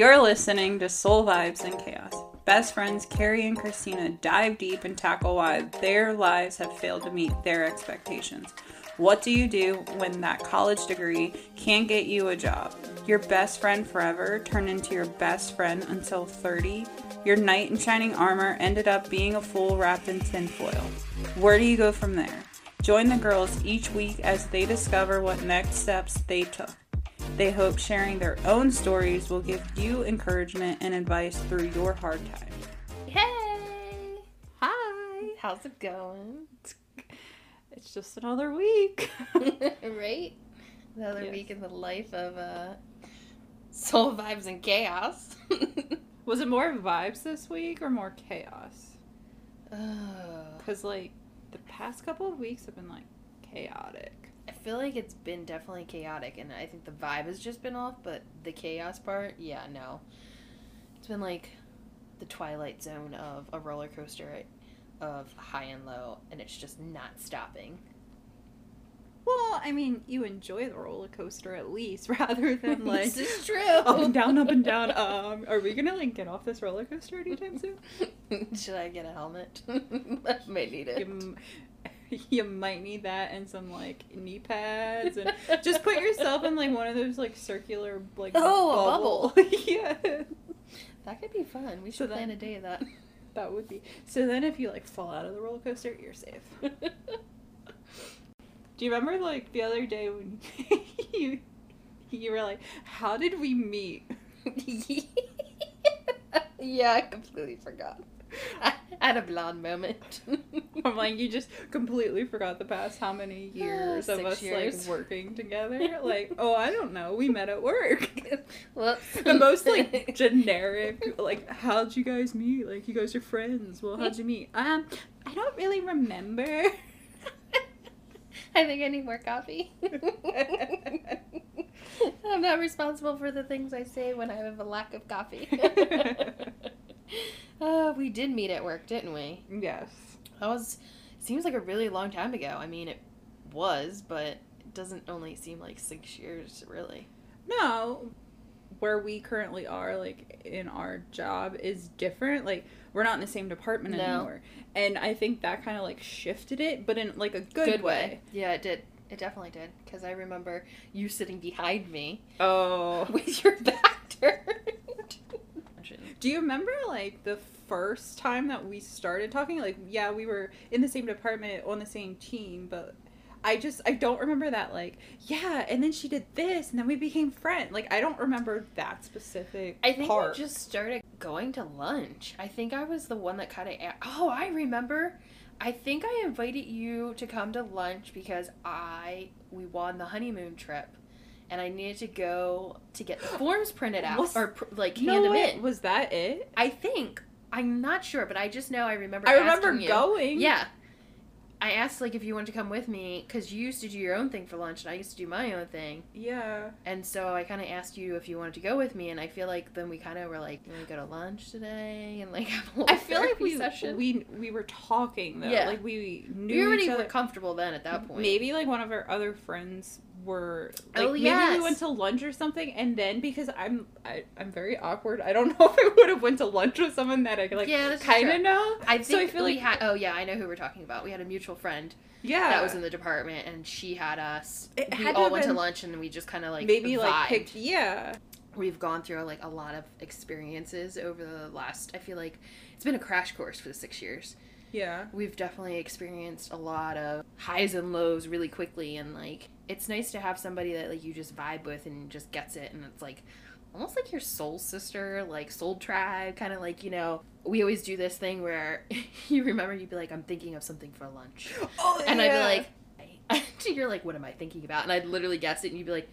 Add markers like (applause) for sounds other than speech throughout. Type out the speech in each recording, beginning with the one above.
You're listening to Soul Vibes and Chaos. Best friends Carrie and Christina dive deep and tackle why their lives have failed to meet their expectations. What do you do when that college degree can't get you a job? Your best friend forever turned into your best friend until 30? Your knight in shining armor ended up being a fool wrapped in tinfoil. Where do you go from there? Join the girls each week as they discover what next steps they took. They hope sharing their own stories will give you encouragement and advice through your hard times. Hey! Hi! How's it going? It's just another week. (laughs) (laughs) right? Another Yes. week in the life of uh, Soul Vibes and Chaos. (laughs) Was it more vibes this week or more chaos? Because, like, the past couple of weeks have been, like, chaotic. I feel like it's been definitely chaotic, and I think the vibe has just been off, but the chaos part, yeah, no. It's been like the twilight zone of a roller coaster of high and low, and it's just not stopping. Well, I mean, you enjoy the roller coaster at least, (laughs) rather than, (laughs) like, this is true. up and down, up and down. Um, are we gonna, like, get off this roller coaster anytime soon? (laughs) Should I get a helmet? I might need it. (laughs) you might need that and some like knee pads and (laughs) just put yourself in like one of those like circular like Oh, a bubble. (laughs) yeah That could be fun. We So should then- plan a day of that. that would be so then if you like fall out of the roller coaster you're safe do you remember like the other day when you you were like how did we meet yeah, I completely forgot. (laughs) I had a blonde moment. (laughs) i'm like you just completely forgot the past how many (sighs) years of us years. like working (laughs) together like oh i don't know we met at work Whoops. the most like generic like how'd you guys meet like you guys are friends well how'd you meet um i don't really remember I think I need more coffee. I'm not responsible for the things I say when I have a lack of coffee. (laughs) uh, we did meet at work, didn't we? yes That was seems like a really long time ago. I mean, it was, but it doesn't only seem like six years, really. no where we currently are like in our job is different like we're not in the same department No. anymore and i think that kind of like shifted it but in like a good, way. Yeah, it did. It definitely did. Because I remember you sitting behind me oh (laughs) with your back turned. (laughs) Do you remember like the first time that we started talking? Like, yeah, we were in the same department on the same team, but I just I don't remember that. Like, yeah, and then she did this, and then we became friends. Like, I don't remember that specific I think part. we just started going to lunch. I think I was the one that kind of. Oh, I remember. I think I invited you to come to lunch because I we won the honeymoon trip, and I needed to go to get the forms printed out Was- or pr- like no, hand them way. in. was that it? I think I'm not sure, but I just know I remember. I remember asking you. going. Yeah. I asked like if you wanted to come with me because you used to do your own thing for lunch and I used to do my own thing, yeah. and so I kind of asked you if you wanted to go with me, and I feel like then we kind of were like, "You want to go to lunch today?" (laughs) And like, have a little I feel like we session. we we were talking though. Yeah. Like we knew we already each were other. comfortable then at that point. Maybe like one of our other friends were like Oh, maybe we went to lunch or something and then because I'm I, I'm very awkward I don't (laughs) know if I would have went to lunch with someone that I like Yeah, kind of know I think so I feel we like had. Oh yeah, I know who we're talking about. We had a mutual friend yeah that was in the department, and she had us. It we had all went to lunch, and we just kind of like maybe like picked yeah we've gone through like a lot of experiences over the last i feel like it's been a crash course for the six years yeah. We've definitely experienced a lot of highs and lows really quickly and like it's nice to have somebody that like you just vibe with and just gets it and it's like almost like your soul sister like soul tribe kind of like you know. We always do this thing where (laughs) you remember you'd be like i'm thinking of something for lunch. Oh and I'd be like, (laughs) you're like, what am I thinking about? And I'd literally guess it, and you'd be like,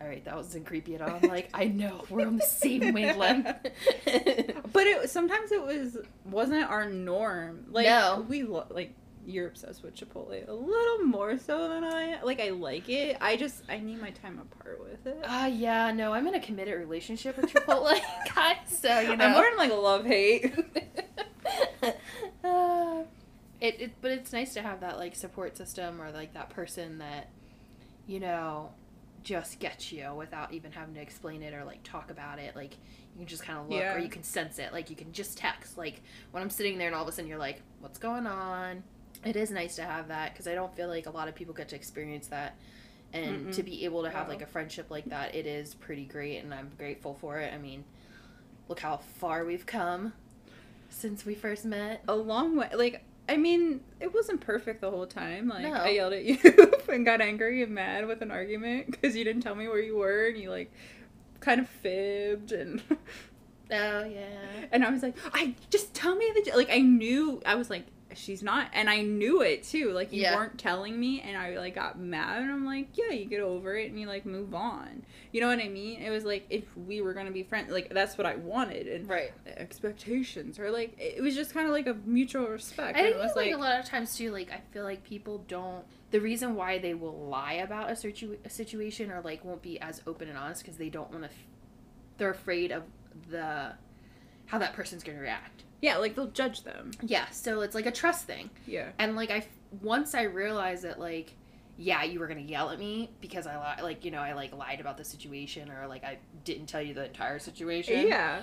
all right, that wasn't creepy at all. I'm like, I know, we're on the same (laughs) wavelength. but it sometimes it was wasn't our norm like No. we lo- like you're obsessed with Chipotle a little more so than I like I like it I just I need my time apart with it Ah, yeah, no, I'm in a committed relationship with Chipotle, (laughs) guys. So you know, I'm more in like a love hate (laughs) uh, it, it, but it's nice to have that like support system or like that person that, you know, just gets you without even having to explain it or like talk about it. Like you can just kind of look Yeah. or you can sense it. Like you can just text. Like when I'm sitting there and all of a sudden you're like, what's going on? It is nice to have that because I don't feel like a lot of people get to experience that. And Mm-mm. to be able to have No. like a friendship like that, it is pretty great and I'm grateful for it. I mean, look how far we've come since we first met. a long way. Like, I mean, it wasn't perfect the whole time. Like, No. I yelled at (laughs) you and got angry and mad with an argument because you didn't tell me where you were and you like kind of fibbed and (laughs) Oh yeah. and I was like, I just tell me the like I knew I was like she's not and I knew it too. Like you Yeah. weren't telling me and I like got mad and I'm like, yeah, you get over it and you like move on. You know what I mean? It was like if we were gonna be friends, like that's what I wanted and Right. expectations or like it was just kind of like a mutual respect. I and think it was like, a lot of times too, like I feel like people don't. The reason why they will lie about a, situ- a situation or like won't be as open and honest because they don't want to. F- they're afraid of the how that person's going to react. Yeah, like they'll judge them. Yeah, so it's like a trust thing. Yeah. And like I once I realized that like yeah, you were gonna yell at me because I li- like you know I like lied about the situation or like I didn't tell you the entire situation. Yeah.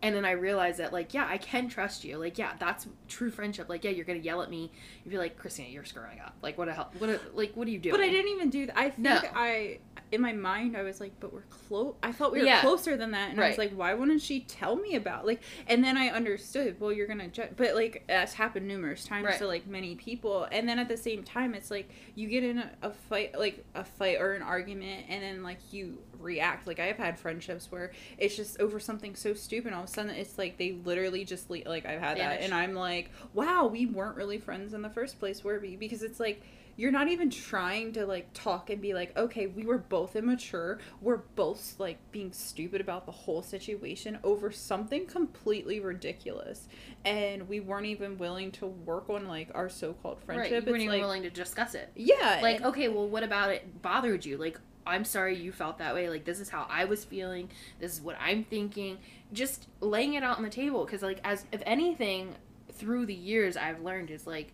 And then I realized that, like, yeah, I can trust you. Like, yeah, that's true friendship. Like, yeah, you're gonna yell at me. You'd be like, Christina, you're screwing up. Like, what the hell? What? A, like, what are you doing? But I didn't even do that. I think No. I, in my mind, I was like, but we're close. I thought we were Yeah. closer than that, and I was like, why wouldn't she tell me about like? And then I understood. Well, you're gonna judge, but like that's happened numerous times Right. to like many people. And then at the same time, it's like you get in a, a fight, like a fight or an argument, and then like you react. Like I've had friendships where it's just over something so stupid. All of a sudden, it's like they literally just le- like I've had that, and I'm like, wow, we weren't really friends in the first place, were we? Because it's like you're not even trying to like talk and be like, okay, we were both immature. We're both like being stupid about the whole situation over something completely ridiculous. And we weren't even willing to work on like our so called right. friendship. You weren't It's even like, willing to discuss it. yeah. Like, okay, well, what about it bothered you? Like, I'm sorry you felt that way. Like, this is how I was feeling. This is what I'm thinking. Just laying it out on the table. Because, like, as if anything, through the years, I've learned is like,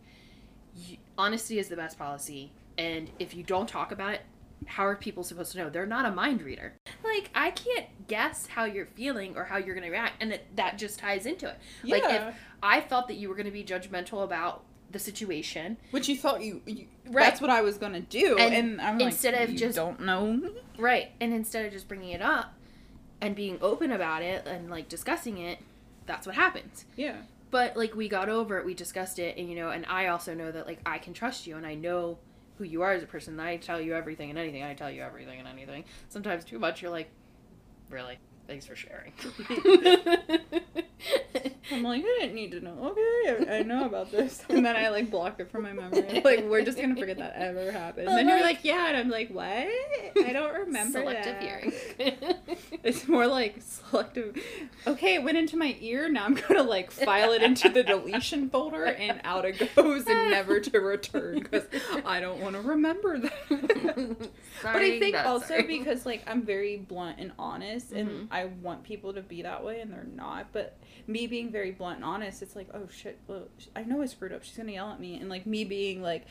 y- honesty is the best policy. And if you don't talk about it, how are people supposed to know? They're not a mind reader. Like, I can't guess how you're feeling or how you're going to react. And it, that just ties into it. Like, yeah. if I felt that you were going to be judgmental about the situation, Which you thought you, you Right. that's what I was gonna do, And and, I'm instead like, of you just- don't know me. Right. And instead of just bringing it up and being open about it and like discussing it, that's what happens. Yeah, But like we got over it, we discussed it, and you know, and I also know that like I can trust you and I know who you are as a person. I tell you everything and anything. I tell you everything and anything. Sometimes too much, you're like, really? Thanks for sharing. (laughs) I'm like, I didn't need to know. Okay, I, I know about this, (laughs) and then I like block it from my memory. (laughs) Like, we're just gonna forget that ever happened. And then you're like, yeah, and I'm like, what? I don't remember Selective that. hearing. It's more like selective. Okay, it went into my ear. Now I'm gonna like file it into the deletion folder, and out it goes, and never to return because I don't want to remember that. but I think also sorry. because like I'm very blunt and honest, and Mhm. I want people to be that way, and they're not. But me being very blunt and honest, it's like, oh shit, well, I know I screwed up. She's gonna yell at me, and like me being like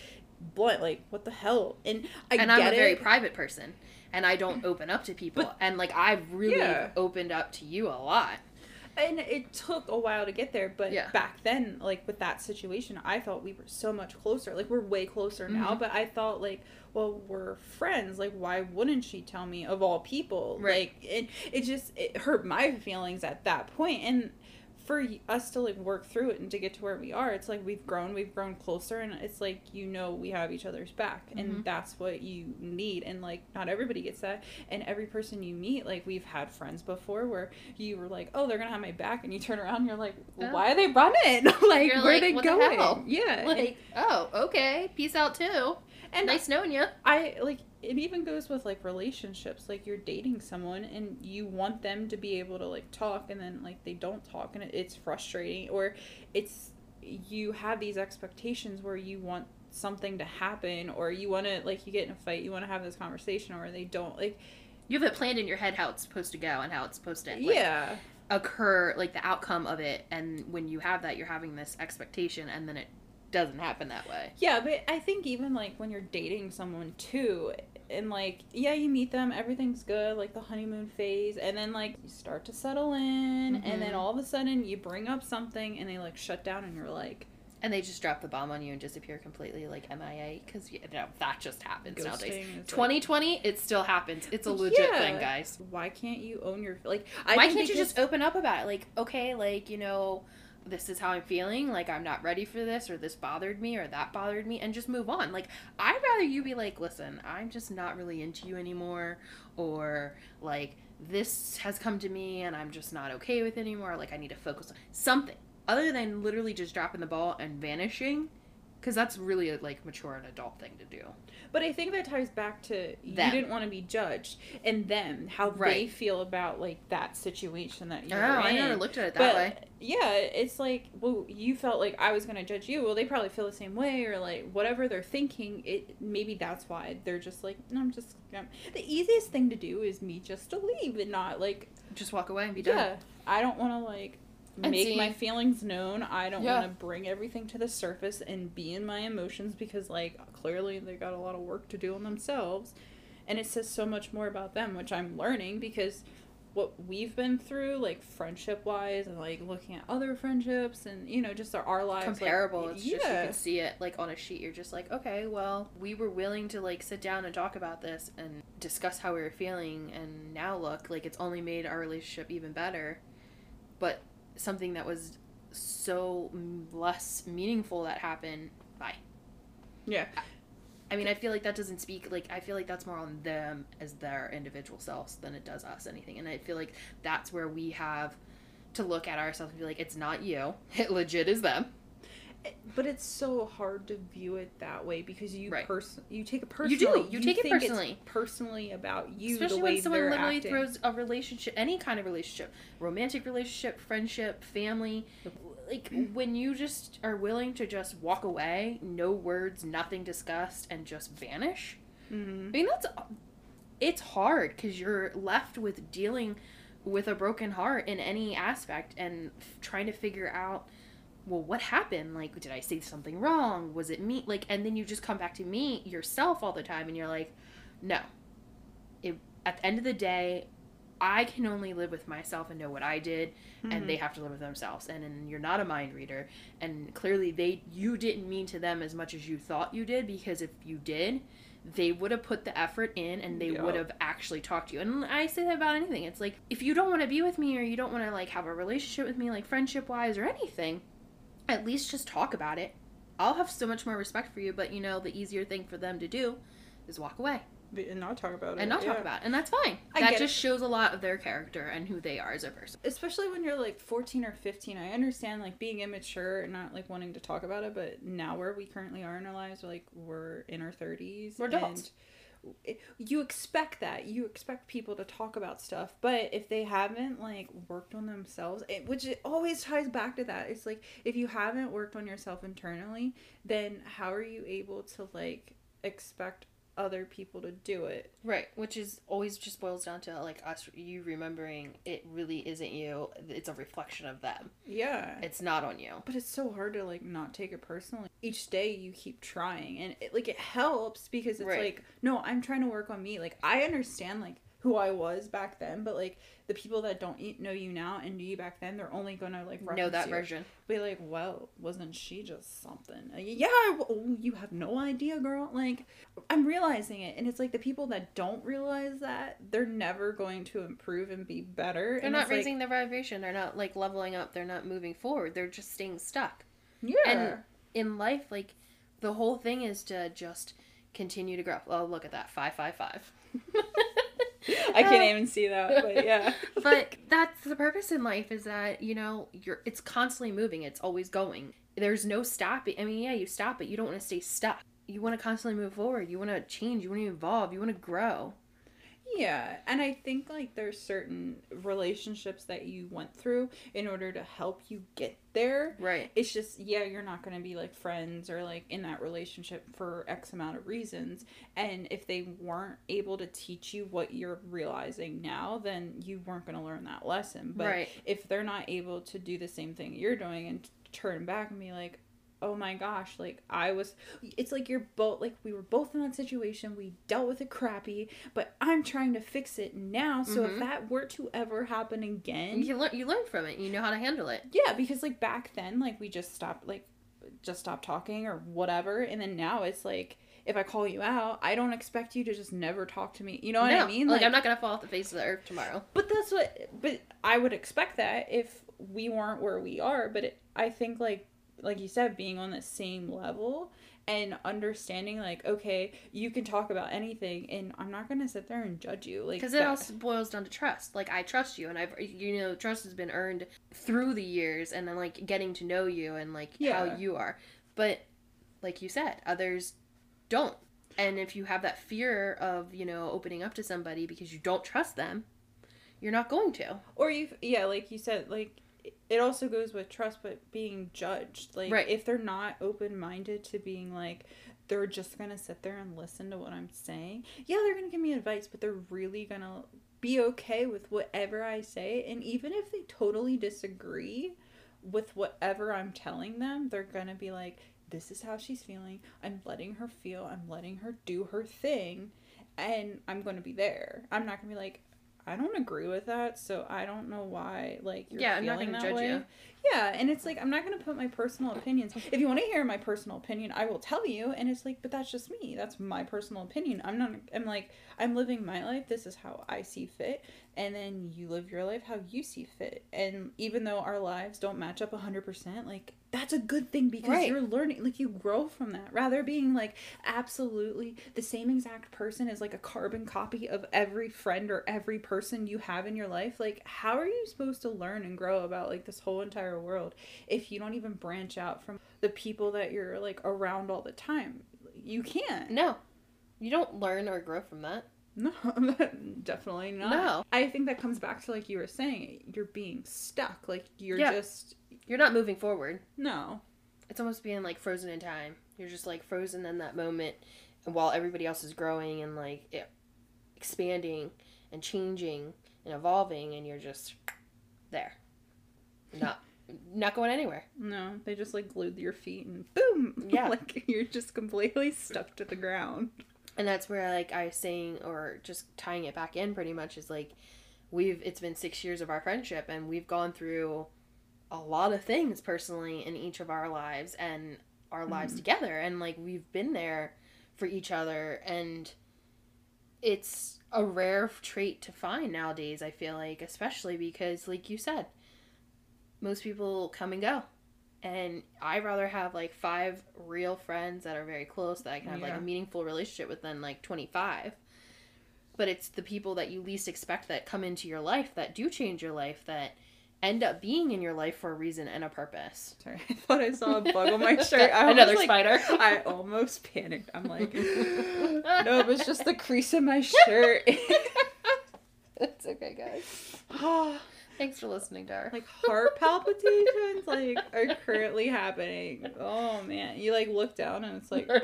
blunt, like what the hell? And I and I'm a it. very private person, and I don't open up to people. But- and like I've really Yeah. opened up to you a lot. and it took a while to get there but Yeah. back then like with that situation i thought we were so much closer like we're way closer now Mhm. but i thought like well we're friends like why wouldn't she tell me of all people? Right. like it, it just it hurt my feelings at that point. And for us to like work through it and to get to where we are it's like we've grown we've grown closer and it's like you know we have each other's back. And mm-hmm. that's what you need. And like not everybody gets that. And every person you meet like we've had friends before where you were like oh they're gonna have my back. And you turn around and you're like Oh. why are they running? (laughs) Like You're where are they "What the going? Yeah. Like, oh, okay, peace out too. And, nice knowing you. I like it even goes with like relationships. Like you're dating someone and you want them to be able to like talk and then like they don't talk and it, it's frustrating or it's you have these expectations where you want something to happen or you want to like you get in a fight, you want to have this conversation or they don't like You have it planned in your head how it's supposed to go and how it's supposed to like, yeah. occur, like the outcome of it. And when you have that, you're having this expectation, and then it doesn't happen that way. Yeah, but I think even like when you're dating someone too, and like yeah you meet them everything's good like the honeymoon phase and then like you start to settle in and then Mhm. all of a sudden you bring up something and they like shut down and you're like And they just drop the bomb on you and disappear completely, like MIA, because you know, that just happens nowadays. ghosting like- 2020, it still happens. It's a legit Yeah. thing, guys. why can't you own your like I Why can't you just open up about it? Like, okay, like, you know, this is how I'm feeling. Like, I'm not ready for this, or this bothered me, or that bothered me, and just move on. Like, I'd rather you be like, listen, I'm just not really into you anymore, or like, this has come to me and I'm just not okay with it anymore. Like, I need to focus on something other than literally just dropping the ball and vanishing. Because that's really a like mature and adult thing to do. But I think that ties back to you didn't want to be judged, and them how they feel about like that situation that Oh, you're I in. I never looked at it that but way. yeah, it's like well, you felt like I was gonna judge you. Well, they probably feel the same way, or like whatever they're thinking. It maybe that's why they're just like, no, I'm just. Um, the easiest thing to do is me just to leave and not like, Just walk away and be done. yeah, I don't want to like. And Make see- my feelings known. I don't Yeah. want to bring everything to the surface and be in my emotions because, like, clearly they got a lot of work to do on themselves. And it says so much more about them, which I'm learning because what we've been through, like, friendship wise, and, like, looking at other friendships and, you know, just our, our lives. like, comparable. it's just you can see it like on a sheet. You're just like, okay, well, we were willing to like sit down and talk about this and discuss how we were feeling, and now look, like it's only made our relationship even better. But something that was so less meaningful that happened. Bye. Yeah. I mean, I feel like that doesn't speak like I feel like that's more on them as their individual selves than it does us anything. And I feel like that's where we have to look at ourselves and be like, it's not you. (laughs) It legit is them. But it's so hard to view it that way because you Right. pers- you take it You do. personally. You take it personally. personally about you, Especially the way when someone literally acting. throws a relationship, any kind of relationship, romantic relationship, friendship, family, like when you just are willing to just walk away, no words, nothing discussed, and just vanish. Mhm. I mean, that's it's hard because you're left with dealing with a broken heart in any aspect and f- trying to figure out well what happened? Like did i say something wrong? Was it me? Like and then you just come back to me yourself all the time and you're like no. It, at the end of the day i can only live with myself and know what i did Mhm. and they have to live with themselves. And, and you're not a mind reader. And clearly they you didn't mean to them as much as you thought you did because if you did they would have put the effort in and they would have actually talked to you. And i say that about anything. It's like if you don't want to be with me or you don't want to like have a relationship with me like friendship wise or anything at least just talk about it. I'll have so much more respect for you but you know the easier thing for them to do is walk away. And not talk about it and not talk yeah. about it and that's fine. I that just shows a lot of their character and who they are as a person. Especially when you're like 14 or 15 i understand like being immature and not like wanting to talk about it but now where we currently are in our lives like we're in our 30s We're adults. You expect that. You expect people to talk about stuff but if they haven't like worked on themselves it, which it always ties back to that. It's like if you haven't worked on yourself internally then how are you able to like expect other people to do it Right, which is always just boils down to like us, you remembering it really isn't you. It's a reflection of them. yeah It's not on you. But it's so hard to like not take it personally. Each day you keep trying, and it, like it helps because it's Right. like, no, I'm trying to work on me. Like I understand like who I was back then, but like the people that don't know you now and knew you back then, they're only gonna like Know that you. version. Be like, well, wasn't she just something? Yeah, well, you have no idea, girl. Like I'm realizing it, and it's like the people that don't realize that they're never going to improve and be better. They're and not it's like, raising their vibration. They're not like leveling up. They're not moving forward. They're just staying stuck. yeah. And in life, like the whole thing is to just continue to grow. Oh, look at that. Five, five, five. (laughs) I can't uh, even see that, but yeah. (laughs) but that's the purpose in life is that you know you're it's constantly moving it's always going. There's no stopping i mean yeah you stop but you don't want to stay stuck. You want to constantly move forward you want to change you want to evolve you want to grow Yeah, and I think like there's certain relationships that you went through in order to help you get there. right It's just yeah, you're not going to be like friends or like in that relationship for X amount of reasons. And if they weren't able to teach you what you're realizing now, then you weren't going to learn that lesson. But right if they're not able to do the same thing you're doing and turn back and be like, oh my gosh, like I was it's like you're both like we were both in that situation. We dealt with it crappy, but I'm trying to fix it now. So Mhm. if that were to ever happen again, You learn you learn from it. You know how to handle it. yeah, because like back then, like we just stopped, like just stopped talking or whatever, and then now it's like if I call you out, I don't expect you to just never talk to me. You know what I No, mean? Like, I'm not gonna fall off the face of the earth tomorrow. But that's what. But I would expect that if we weren't where we are. But it, I think like like you said, being on the same level and understanding like okay, you can talk about anything, and I'm not gonna sit there and judge you. Like Because it also boils down to trust. Like I trust you, and I've you know trust has been earned through the years, and then like getting to know you and like Yeah. how you are. But like you said, others don't. And if you have that fear of you know opening up to somebody because you don't trust them, you're not going to. or you yeah like you said like it also goes with trust but being judged. Like Right. if they're not open-minded to being like they're just gonna sit there and listen to what i'm saying yeah they're gonna give me advice but they're really gonna be okay with whatever i say. And even if they totally disagree with whatever i'm telling them they're gonna be like this is how she's feeling. I'm letting her feel. I'm letting her do her thing and i'm gonna be there. I'm not gonna be like I don't agree with that, so I don't know why. Like, you're Yeah, I'm not feeling that judge way. you. Yeah, and it's like I'm not gonna put my personal opinions. If you want to hear my personal opinion, I will tell you. And it's like, but that's just me. That's my personal opinion. I'm not. I'm like, I'm living my life. This is how I see fit, and then you live your life how you see fit. And even though our lives don't match up hundred percent, like that's a good thing because Right. you're learning. Like you grow from that. Rather being like absolutely the same exact person as like a carbon copy of every friend or every person you have in your life. Like how are you supposed to learn and grow about like this whole entire world if you don't even branch out from the people that you're like around all the time? You can't. No, you don't learn or grow from that. No, (laughs) definitely not. No. I think that comes back to like you were saying, you're being stuck. Like you're Yeah. just You're not moving forward. no. It's almost being like frozen in time. You're just like frozen in that moment, and while everybody else is growing and like it, expanding and changing and evolving, and you're just there, not (laughs) not going anywhere. No, they just like glued your feet and boom. (laughs) Yeah. like you're just completely stuck to the ground. And that's where like I was saying, or just tying it back in, pretty much is like we've it's been six years of our friendship, and we've gone through a lot of things personally in each of our lives and our lives mm-hmm. together, and like we've been there for each other, and it's a rare trait to find nowadays. I feel like, especially because, like you said, most people come and go. And I rather have like five real friends that are very close that I can have like a meaningful relationship with than like 25. But it's the people that you least expect that come into your life that do change your life that end up being in your life for a reason and a purpose. Sorry, (laughs) I thought I saw a bug on my (laughs) shirt. I Another like- spider. I almost panicked. I'm like, (laughs) no, it was just the crease in my shirt. It's okay, guys. (sighs) Thanks for listening, Dar. like heart palpitations like are currently happening. Oh man, you like look down and it's like (gasps) I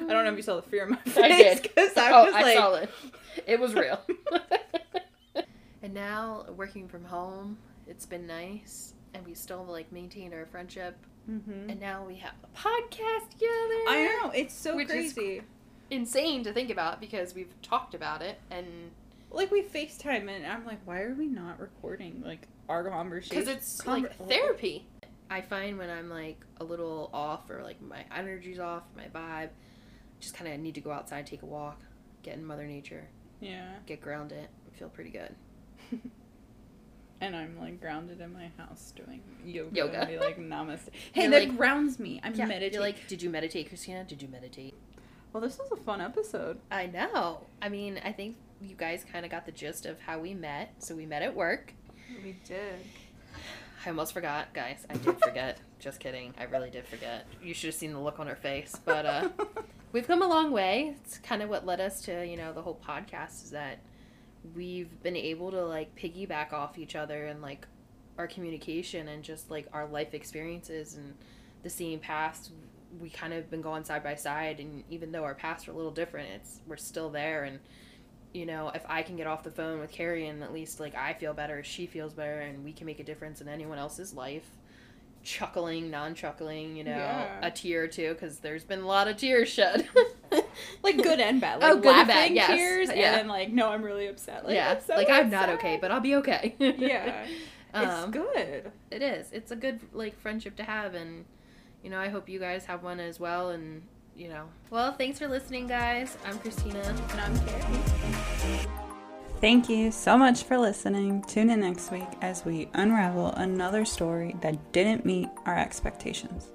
don't know if you saw the fear in my face I did. because I oh, was I like, saw it. It was real. And now working from home, it's been nice, and we still like maintained our friendship. Mhm. And now we have a podcast together. I know it's so Which crazy. Insane to think about because we've talked about it, and Like we FaceTime and I'm like, why are we not recording like our conversation? because it's like therapy. I find when I'm like a little off or like my energy's off, my vibe, just kind of need to go outside, take a walk, get in Mother Nature, Yeah, get grounded, feel pretty good. (laughs) and I'm like grounded in my house doing yoga. Yoga. And be like namaste. (laughs) Hey, You're that like- grounds me. I'm Yeah, meditating. You're like, did you meditate, Christina? Did you meditate? well, this was a fun episode. I know. I mean, I think you guys kind of got the gist of how we met. So we met at work. We did. I almost forgot, guys. I did forget. (laughs) Just kidding. I really did forget. You should have seen the look on her face. But uh, we've come a long way. It's kind of what led us to, you know, the whole podcast is that we've been able to like piggyback off each other and like our communication and just like our life experiences and the same paths we kind of been going side by side and even though our paths are a little different it's we're still there and you know if i can get off the phone with carrie and at least like i feel better she feels better and we can make a difference in anyone else's life chuckling, non-chuckling, you know, Yeah. a tear or two because there's been a lot of tears shed. (laughs) like good and bad. Like Oh, good and laughing bad, yes. tears, Yeah. and then like, no, I'm really upset. Like, yeah, I'm so like I'm not okay, but I'll be okay. (laughs) yeah, it's um, good. it is. It's a good like friendship to have, and you know, I hope you guys have one as well. And you know, well, thanks for listening, guys. I'm Christina. And I'm Carrie. Thank you so much for listening. Tune in next week as we unravel another story that didn't meet our expectations.